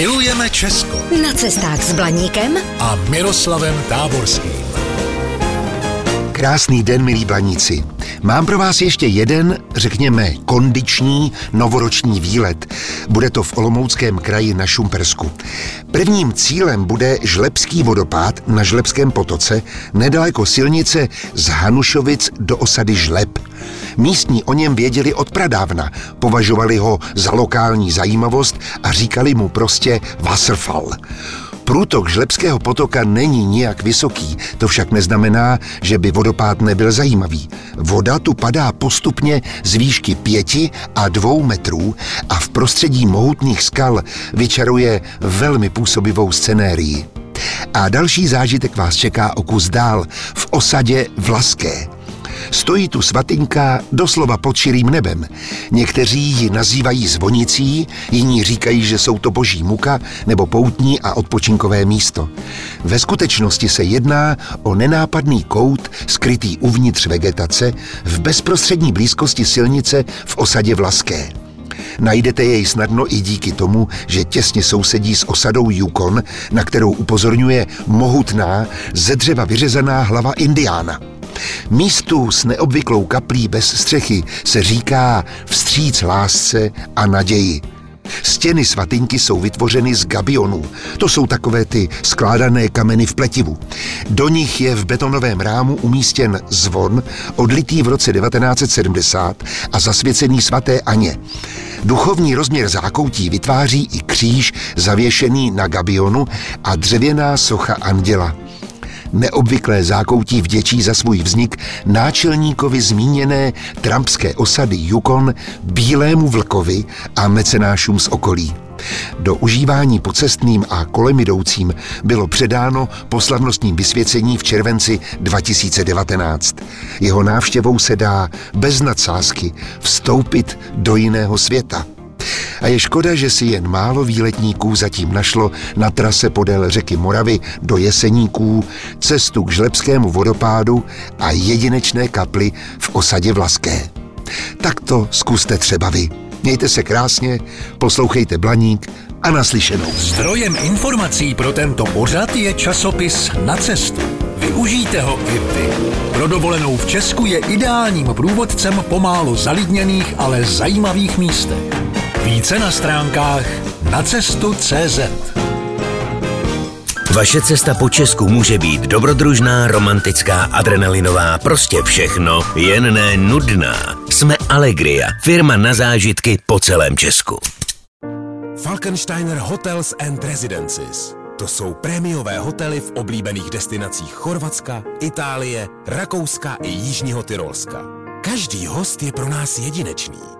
Milujeme Česko Na cestách s Blaníkem a Miroslavem Táborským. Krásný den, milí blaníci. Mám pro vás ještě jeden, řekněme, kondiční novoroční výlet. Bude to v Olomouckém kraji na Šumpersku. Prvním cílem bude Žlepský vodopád na Žlepském potoce, nedaleko silnice z Hanušovic do osady Žlep. Místní o něm věděli od pradávna, považovali ho za lokální zajímavost a říkali mu prostě Wasserfall. Průtok Žlepského potoka není nijak vysoký, to však neznamená, že by vodopád nebyl zajímavý. Voda tu padá postupně z výšky pěti a dvou metrů a v prostředí mohutných skal vyčaruje velmi působivou scenérii. A další zážitek vás čeká o kus dál v osadě Vlaské. Stojí tu svatynka doslova pod širým nebem. Někteří ji nazývají zvonicí, jiní říkají, že jsou to boží muka nebo poutní a odpočinkové místo. Ve skutečnosti se jedná o nenápadný kout skrytý uvnitř vegetace v bezprostřední blízkosti silnice v osadě Vlaské. Najdete jej snadno i díky tomu, že těsně sousedí s osadou Yukon, na kterou upozorňuje mohutná, ze dřeva vyřezaná hlava indiána. Místu s neobvyklou kaplí bez střechy se říká vstříc lásce a naději. Stěny svatynky jsou vytvořeny z gabionů. To jsou takové ty skládané kameny v pletivu. Do nich je v betonovém rámu umístěn zvon, odlitý v roce 1970 a zasvěcený svaté Aně. Duchovní rozměr zákoutí vytváří i kříž zavěšený na gabionu a dřevěná socha anděla. Neobvyklé zákoutí vděčí za svůj vznik náčelníkovi zmíněné trampské osady Yukon, Bílému vlkovi a mecenášům z okolí. Do užívání pocestným a kolem jdoucím bylo předáno po slavnostním vysvěcení v červenci 2019. Jeho návštěvou se dá bez nadsázky vstoupit do jiného světa. A je škoda, že si jen málo výletníků zatím našlo na trase podél řeky Moravy do Jeseníků cestu k Žlepskému vodopádu a jedinečné kapli v osadě Vlaské. Tak to zkuste třeba vy. Mějte se krásně, poslouchejte Blaník a naslyšenou. Zdrojem informací pro tento pořad je časopis Na cestu. Využijte ho i vy. Pro dovolenou v Česku je ideálním průvodcem po málo zalidněných, ale zajímavých místech. Více na stránkách na cestu.cz Vaše cesta po Česku může být dobrodružná, romantická, adrenalinová, prostě všechno, jen ne nudná. Jsme Allegria, firma na zážitky po celém Česku. Falkensteiner Hotels and Residences. To jsou prémiové hotely v oblíbených destinacích Chorvatska, Itálie, Rakouska i Jižního Tyrolska. Každý host je pro nás jedinečný.